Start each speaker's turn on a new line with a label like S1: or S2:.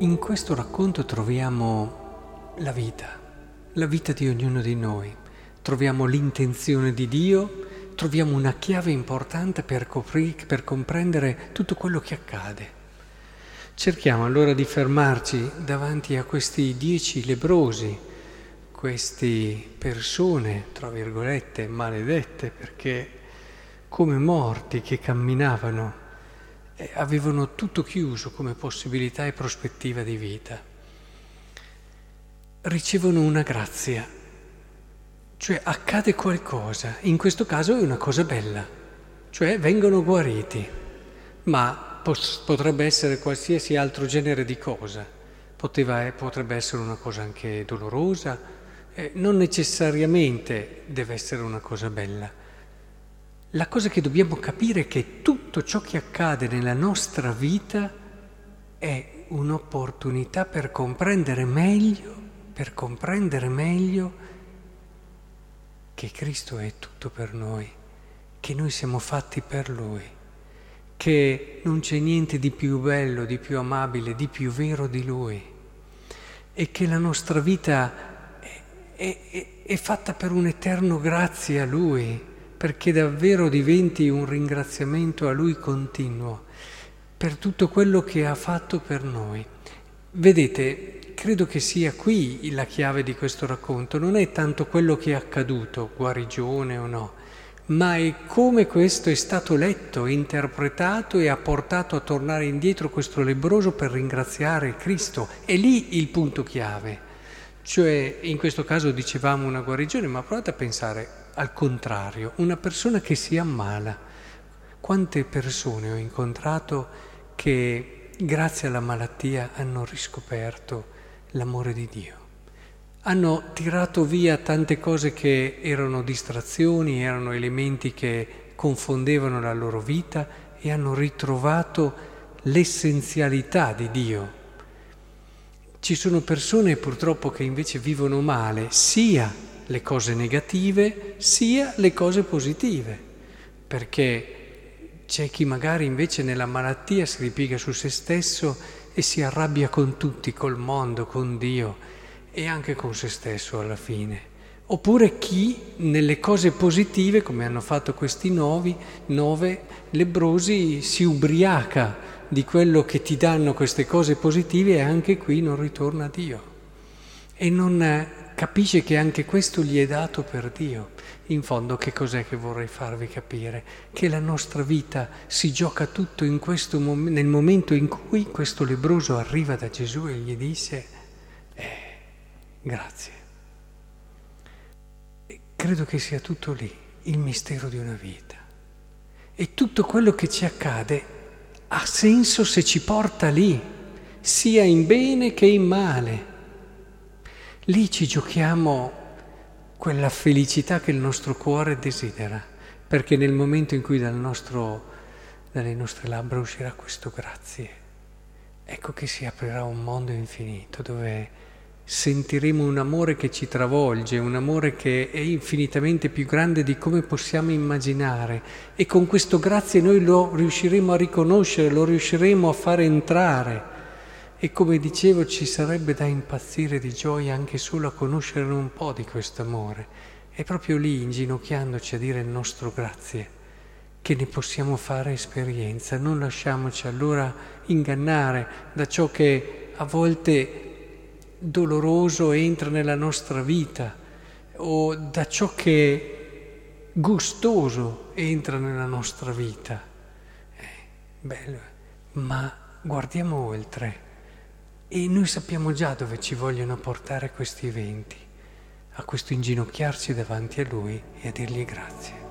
S1: In questo racconto troviamo la vita, la vita di ognuno di noi, troviamo l'intenzione di Dio, troviamo una chiave importante per, copri- per comprendere tutto quello che accade. Cerchiamo allora di fermarci davanti a questi dieci lebrosi, queste persone, tra virgolette, maledette, perché come morti che camminavano, avevano tutto chiuso come possibilità e prospettiva di vita. Ricevono una grazia, cioè accade qualcosa, in questo caso è una cosa bella, cioè vengono guariti, ma pos- potrebbe essere qualsiasi altro genere di cosa, Poteva, eh, potrebbe essere una cosa anche dolorosa, eh, non necessariamente deve essere una cosa bella. La cosa che dobbiamo capire è che tutto ciò che accade nella nostra vita è un'opportunità per comprendere meglio, per comprendere meglio che Cristo è tutto per noi, che noi siamo fatti per Lui, che non c'è niente di più bello, di più amabile, di più vero di Lui e che la nostra vita è, è, è fatta per un eterno grazie a Lui, perché davvero diventi un ringraziamento a Lui continuo per tutto quello che ha fatto per noi. Vedete, credo che sia qui la chiave di questo racconto, non è tanto quello che è accaduto, guarigione o no, ma è come questo è stato letto, interpretato e ha portato a tornare indietro questo lebroso per ringraziare Cristo. È lì il punto chiave. Cioè, in questo caso dicevamo una guarigione, ma provate a pensare al contrario, una persona che si ammala. Quante persone ho incontrato che grazie alla malattia hanno riscoperto l'amore di Dio? Hanno tirato via tante cose che erano distrazioni, erano elementi che confondevano la loro vita e hanno ritrovato l'essenzialità di Dio ci sono persone purtroppo che invece vivono male sia le cose negative sia le cose positive, perché c'è chi magari invece nella malattia si ripiega su se stesso e si arrabbia con tutti, col mondo, con Dio e anche con se stesso alla fine. Oppure chi nelle cose positive, come hanno fatto questi novi, nove lebrosi, si ubriaca di quello che ti danno queste cose positive e anche qui non ritorna a Dio. E non capisce che anche questo gli è dato per Dio. In fondo che cos'è che vorrei farvi capire? Che la nostra vita si gioca tutto mom- nel momento in cui questo lebroso arriva da Gesù e gli disse, eh, grazie. E credo che sia tutto lì, il mistero di una vita. E tutto quello che ci accade ha senso se ci porta lì, sia in bene che in male. Lì ci giochiamo quella felicità che il nostro cuore desidera, perché nel momento in cui dal nostro, dalle nostre labbra uscirà questo grazie, ecco che si aprirà un mondo infinito dove sentiremo un amore che ci travolge, un amore che è infinitamente più grande di come possiamo immaginare e con questo grazie noi lo riusciremo a riconoscere, lo riusciremo a fare entrare e come dicevo ci sarebbe da impazzire di gioia anche solo a conoscere un po' di questo amore. È proprio lì, inginocchiandoci a dire il nostro grazie, che ne possiamo fare esperienza. Non lasciamoci allora ingannare da ciò che a volte doloroso entra nella nostra vita o da ciò che gustoso entra nella nostra vita. Eh, bello, ma guardiamo oltre e noi sappiamo già dove ci vogliono portare questi eventi, a questo inginocchiarci davanti a Lui e a dirgli grazie.